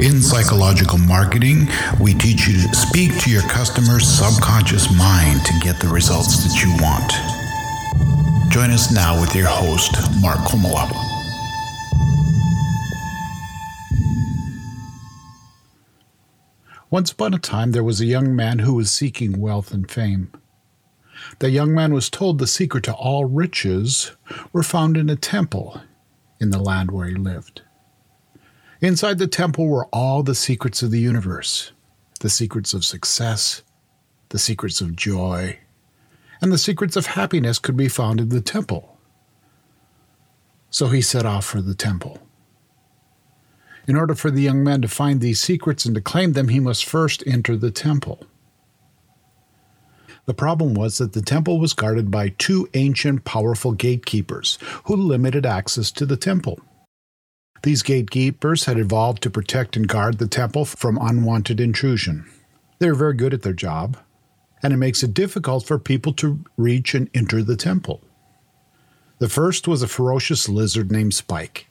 In psychological marketing, we teach you to speak to your customer's subconscious mind to get the results that you want. Join us now with your host, Mark Komola. Once upon a time, there was a young man who was seeking wealth and fame. The young man was told the secret to all riches were found in a temple in the land where he lived. Inside the temple were all the secrets of the universe the secrets of success, the secrets of joy, and the secrets of happiness could be found in the temple. So he set off for the temple. In order for the young man to find these secrets and to claim them, he must first enter the temple. The problem was that the temple was guarded by two ancient, powerful gatekeepers who limited access to the temple. These gatekeepers had evolved to protect and guard the temple from unwanted intrusion. They are very good at their job, and it makes it difficult for people to reach and enter the temple. The first was a ferocious lizard named Spike.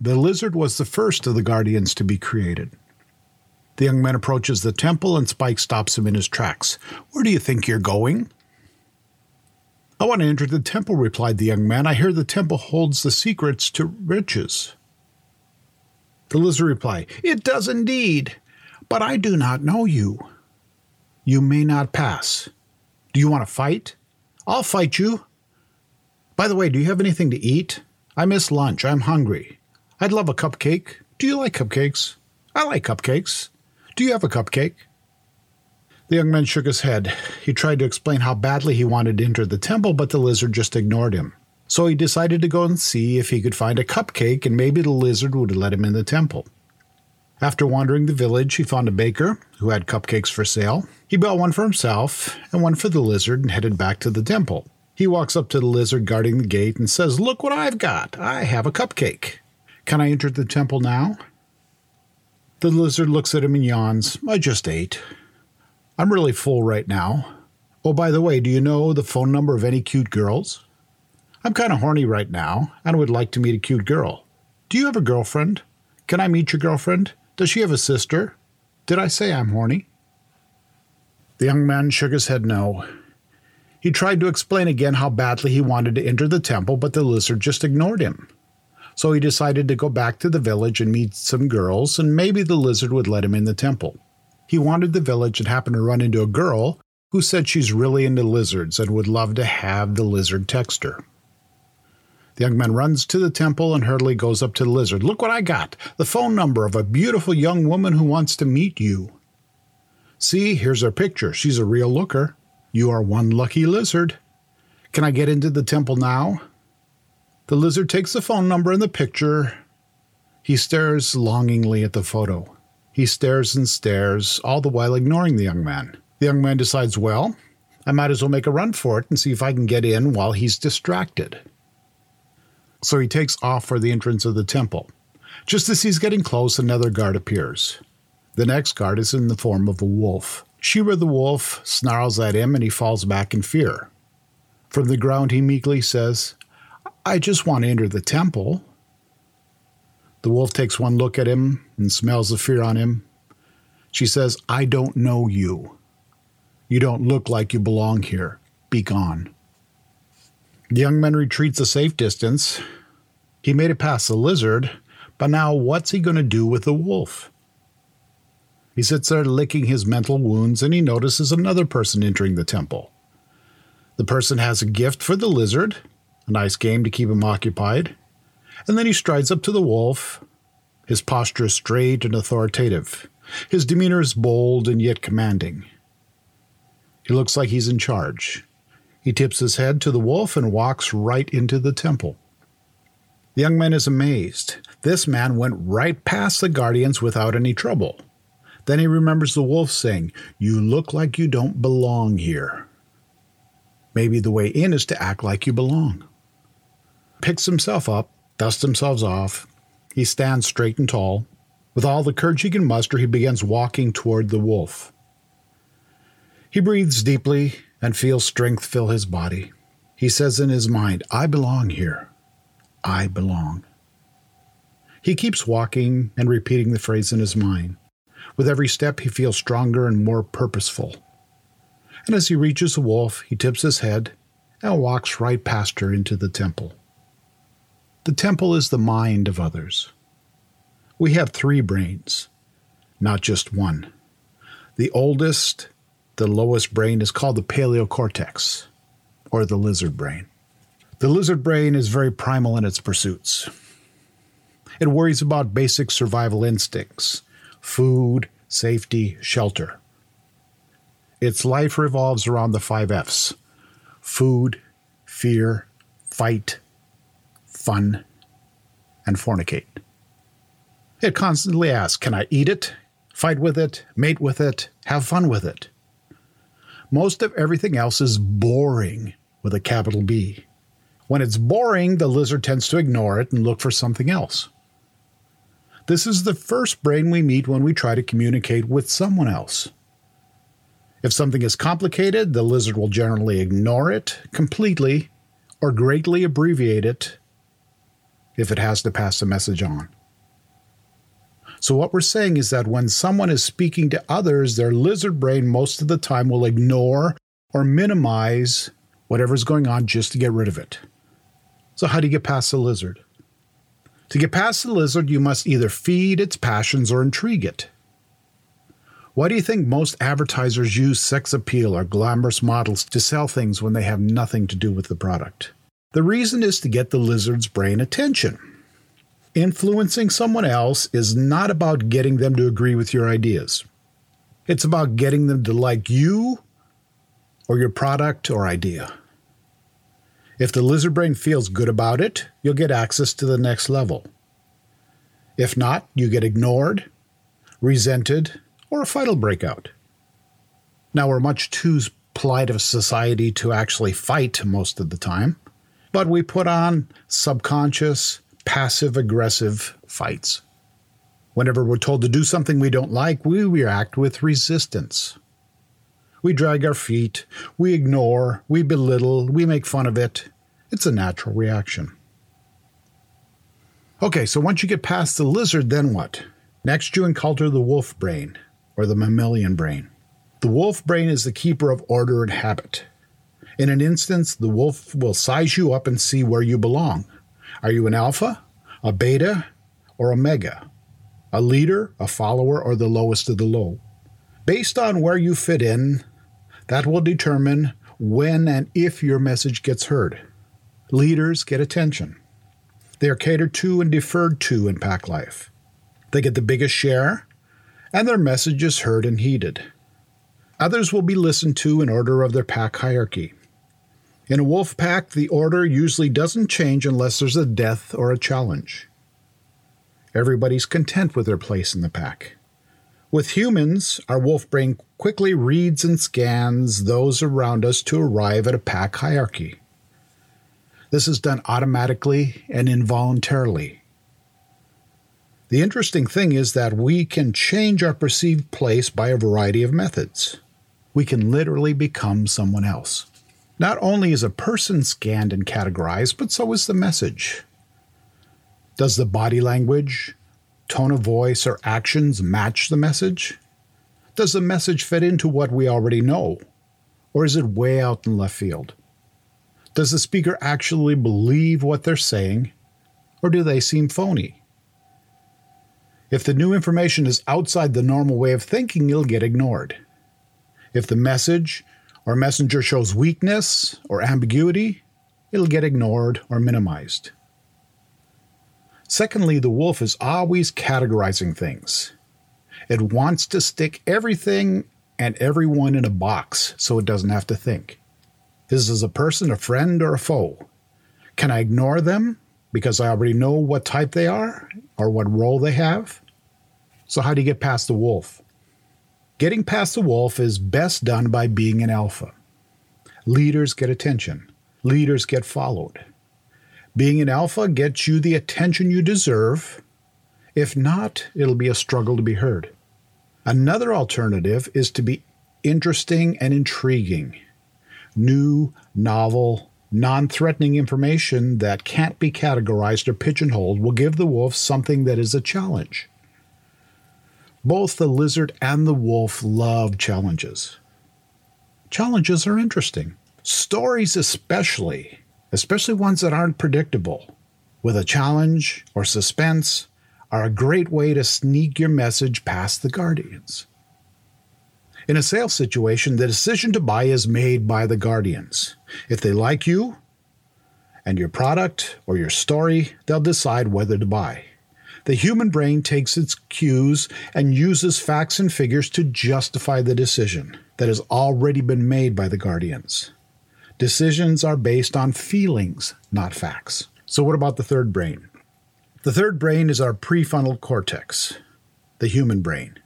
The lizard was the first of the guardians to be created. The young man approaches the temple and Spike stops him in his tracks. Where do you think you're going? I want to enter the temple, replied the young man. I hear the temple holds the secrets to riches. The lizard replied, It does indeed, but I do not know you. You may not pass. Do you want to fight? I'll fight you. By the way, do you have anything to eat? I miss lunch. I'm hungry. I'd love a cupcake. Do you like cupcakes? I like cupcakes. Do you have a cupcake? The young man shook his head. He tried to explain how badly he wanted to enter the temple, but the lizard just ignored him. So he decided to go and see if he could find a cupcake, and maybe the lizard would let him in the temple. After wandering the village, he found a baker who had cupcakes for sale. He bought one for himself and one for the lizard and headed back to the temple. He walks up to the lizard guarding the gate and says, Look what I've got. I have a cupcake. Can I enter the temple now? The lizard looks at him and yawns. I just ate. I'm really full right now. Oh, by the way, do you know the phone number of any cute girls? I'm kind of horny right now and would like to meet a cute girl. Do you have a girlfriend? Can I meet your girlfriend? Does she have a sister? Did I say I'm horny? The young man shook his head no. He tried to explain again how badly he wanted to enter the temple, but the lizard just ignored him so he decided to go back to the village and meet some girls, and maybe the lizard would let him in the temple. He wandered the village and happened to run into a girl who said she's really into lizards and would love to have the lizard text her. The young man runs to the temple and hurriedly goes up to the lizard. Look what I got the phone number of a beautiful young woman who wants to meet you. See, here's her picture. She's a real looker. You are one lucky lizard. Can I get into the temple now? The lizard takes the phone number and the picture. He stares longingly at the photo. He stares and stares, all the while ignoring the young man. The young man decides, well, I might as well make a run for it and see if I can get in while he's distracted. So he takes off for the entrance of the temple. Just as he's getting close, another guard appears. The next guard is in the form of a wolf. Shira the wolf snarls at him and he falls back in fear. From the ground, he meekly says, I just want to enter the temple. The wolf takes one look at him and smells the fear on him. She says, I don't know you. You don't look like you belong here. Be gone. The young man retreats a safe distance. He made it past the lizard, but now what's he going to do with the wolf? He sits there licking his mental wounds and he notices another person entering the temple. The person has a gift for the lizard a nice game to keep him occupied. And then he strides up to the wolf. His posture is straight and authoritative. His demeanor is bold and yet commanding. He looks like he's in charge. He tips his head to the wolf and walks right into the temple. The young man is amazed. This man went right past the guardians without any trouble. Then he remembers the wolf saying, You look like you don't belong here. Maybe the way in is to act like you belong picks himself up, dusts himself off. He stands straight and tall. With all the courage he can muster, he begins walking toward the wolf. He breathes deeply and feels strength fill his body. He says in his mind, I belong here. I belong. He keeps walking and repeating the phrase in his mind. With every step, he feels stronger and more purposeful. And as he reaches the wolf, he tips his head and walks right past her into the temple. The temple is the mind of others. We have three brains, not just one. The oldest, the lowest brain is called the paleocortex, or the lizard brain. The lizard brain is very primal in its pursuits. It worries about basic survival instincts food, safety, shelter. Its life revolves around the five F's food, fear, fight, fun, and fornicate. It constantly asks Can I eat it? Fight with it? Mate with it? Have fun with it? Most of everything else is boring with a capital B. When it's boring, the lizard tends to ignore it and look for something else. This is the first brain we meet when we try to communicate with someone else. If something is complicated, the lizard will generally ignore it completely or greatly abbreviate it if it has to pass the message on. So, what we're saying is that when someone is speaking to others, their lizard brain most of the time will ignore or minimize whatever's going on just to get rid of it. So, how do you get past the lizard? To get past the lizard, you must either feed its passions or intrigue it. Why do you think most advertisers use sex appeal or glamorous models to sell things when they have nothing to do with the product? The reason is to get the lizard's brain attention. Influencing someone else is not about getting them to agree with your ideas. It's about getting them to like you or your product or idea. If the lizard brain feels good about it, you'll get access to the next level. If not, you get ignored, resented, or a fight will break out. Now, we're much too polite of society to actually fight most of the time, but we put on subconscious, passive aggressive fights. Whenever we're told to do something we don't like, we react with resistance. We drag our feet, we ignore, we belittle, we make fun of it. It's a natural reaction. Okay, so once you get past the lizard, then what? Next, you encounter the wolf brain, or the mammalian brain. The wolf brain is the keeper of order and habit. In an instance, the wolf will size you up and see where you belong. Are you an alpha, a beta, or a omega? A leader, a follower, or the lowest of the low? Based on where you fit in, that will determine when and if your message gets heard. Leaders get attention. They are catered to and deferred to in pack life. They get the biggest share, and their message is heard and heeded. Others will be listened to in order of their pack hierarchy. In a wolf pack, the order usually doesn't change unless there's a death or a challenge. Everybody's content with their place in the pack. With humans, our wolf brain quickly reads and scans those around us to arrive at a pack hierarchy. This is done automatically and involuntarily. The interesting thing is that we can change our perceived place by a variety of methods. We can literally become someone else. Not only is a person scanned and categorized, but so is the message. Does the body language, tone of voice, or actions match the message? Does the message fit into what we already know? Or is it way out in left field? Does the speaker actually believe what they're saying? Or do they seem phony? If the new information is outside the normal way of thinking, it'll get ignored. If the message or messenger shows weakness or ambiguity, it'll get ignored or minimized. Secondly, the wolf is always categorizing things. It wants to stick everything and everyone in a box so it doesn't have to think. Is this a person, a friend, or a foe? Can I ignore them because I already know what type they are or what role they have? So, how do you get past the wolf? Getting past the wolf is best done by being an alpha. Leaders get attention, leaders get followed. Being an alpha gets you the attention you deserve. If not, it'll be a struggle to be heard. Another alternative is to be interesting and intriguing, new, novel, Non threatening information that can't be categorized or pigeonholed will give the wolf something that is a challenge. Both the lizard and the wolf love challenges. Challenges are interesting. Stories, especially, especially ones that aren't predictable, with a challenge or suspense, are a great way to sneak your message past the guardians. In a sales situation, the decision to buy is made by the guardians. If they like you and your product or your story, they'll decide whether to buy. The human brain takes its cues and uses facts and figures to justify the decision that has already been made by the guardians. Decisions are based on feelings, not facts. So, what about the third brain? The third brain is our prefrontal cortex, the human brain.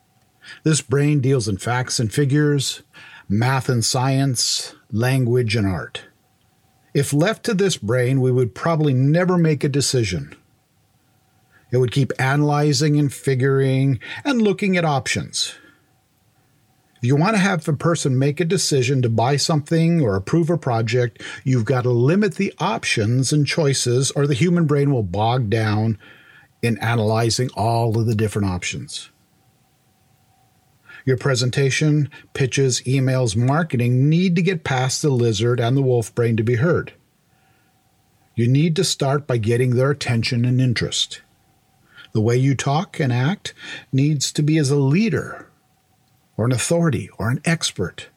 This brain deals in facts and figures, math and science, language and art. If left to this brain, we would probably never make a decision. It would keep analyzing and figuring and looking at options. If you want to have a person make a decision to buy something or approve a project, you've got to limit the options and choices, or the human brain will bog down in analyzing all of the different options. Your presentation, pitches, emails, marketing need to get past the lizard and the wolf brain to be heard. You need to start by getting their attention and interest. The way you talk and act needs to be as a leader or an authority or an expert.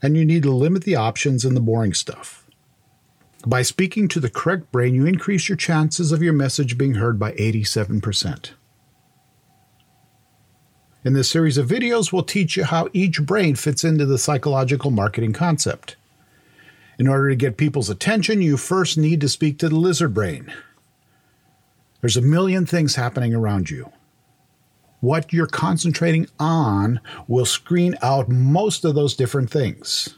And you need to limit the options and the boring stuff. By speaking to the correct brain, you increase your chances of your message being heard by 87%. In this series of videos, we'll teach you how each brain fits into the psychological marketing concept. In order to get people's attention, you first need to speak to the lizard brain, there's a million things happening around you. What you're concentrating on will screen out most of those different things.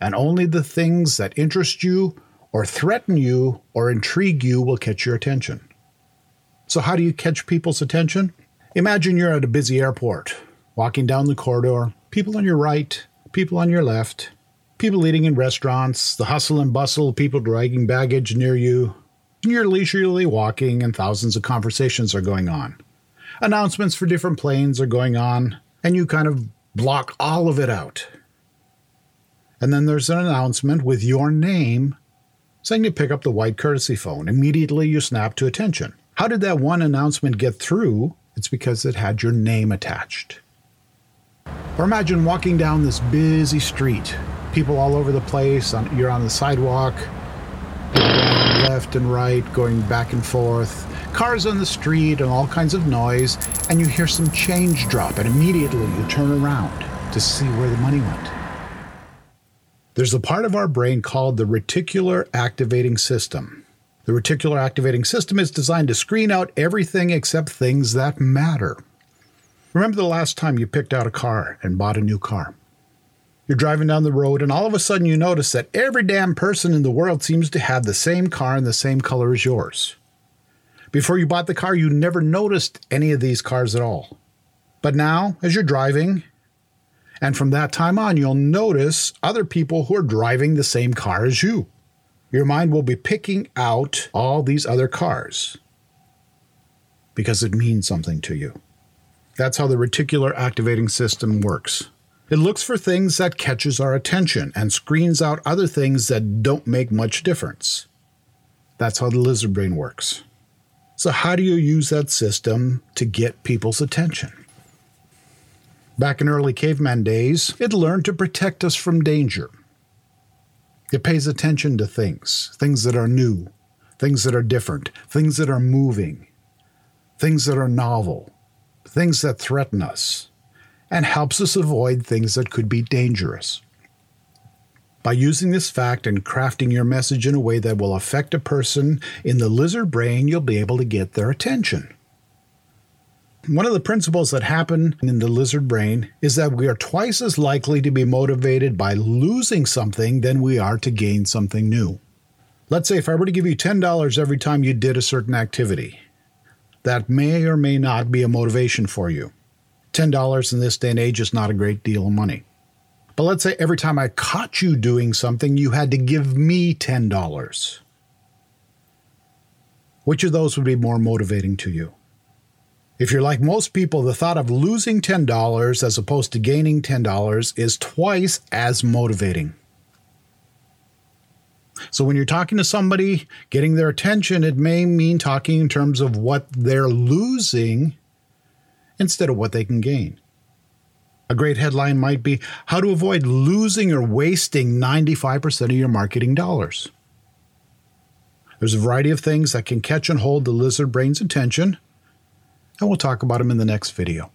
And only the things that interest you or threaten you or intrigue you will catch your attention. So, how do you catch people's attention? Imagine you're at a busy airport, walking down the corridor, people on your right, people on your left, people eating in restaurants, the hustle and bustle, people dragging baggage near you, you're leisurely walking, and thousands of conversations are going on. Announcements for different planes are going on, and you kind of block all of it out. And then there's an announcement with your name saying to pick up the white courtesy phone. Immediately you snap to attention. How did that one announcement get through? It's because it had your name attached. Or imagine walking down this busy street, people all over the place, on, you're on the sidewalk, left and right, going back and forth, cars on the street, and all kinds of noise, and you hear some change drop, and immediately you turn around to see where the money went. There's a part of our brain called the reticular activating system. The reticular activating system is designed to screen out everything except things that matter. Remember the last time you picked out a car and bought a new car? You're driving down the road, and all of a sudden you notice that every damn person in the world seems to have the same car and the same color as yours. Before you bought the car, you never noticed any of these cars at all. But now, as you're driving, and from that time on, you'll notice other people who are driving the same car as you. Your mind will be picking out all these other cars because it means something to you. That's how the reticular activating system works. It looks for things that catches our attention and screens out other things that don't make much difference. That's how the lizard brain works. So how do you use that system to get people's attention? Back in early caveman days, it learned to protect us from danger. It pays attention to things, things that are new, things that are different, things that are moving, things that are novel, things that threaten us and helps us avoid things that could be dangerous. By using this fact and crafting your message in a way that will affect a person in the lizard brain, you'll be able to get their attention. One of the principles that happen in the lizard brain is that we are twice as likely to be motivated by losing something than we are to gain something new. Let's say if I were to give you $10 every time you did a certain activity, that may or may not be a motivation for you. $10 in this day and age is not a great deal of money. But let's say every time I caught you doing something, you had to give me $10. Which of those would be more motivating to you? If you're like most people, the thought of losing $10 as opposed to gaining $10 is twice as motivating. So when you're talking to somebody, getting their attention, it may mean talking in terms of what they're losing instead of what they can gain. A great headline might be How to Avoid Losing or Wasting 95% of Your Marketing Dollars. There's a variety of things that can catch and hold the lizard brain's attention, and we'll talk about them in the next video.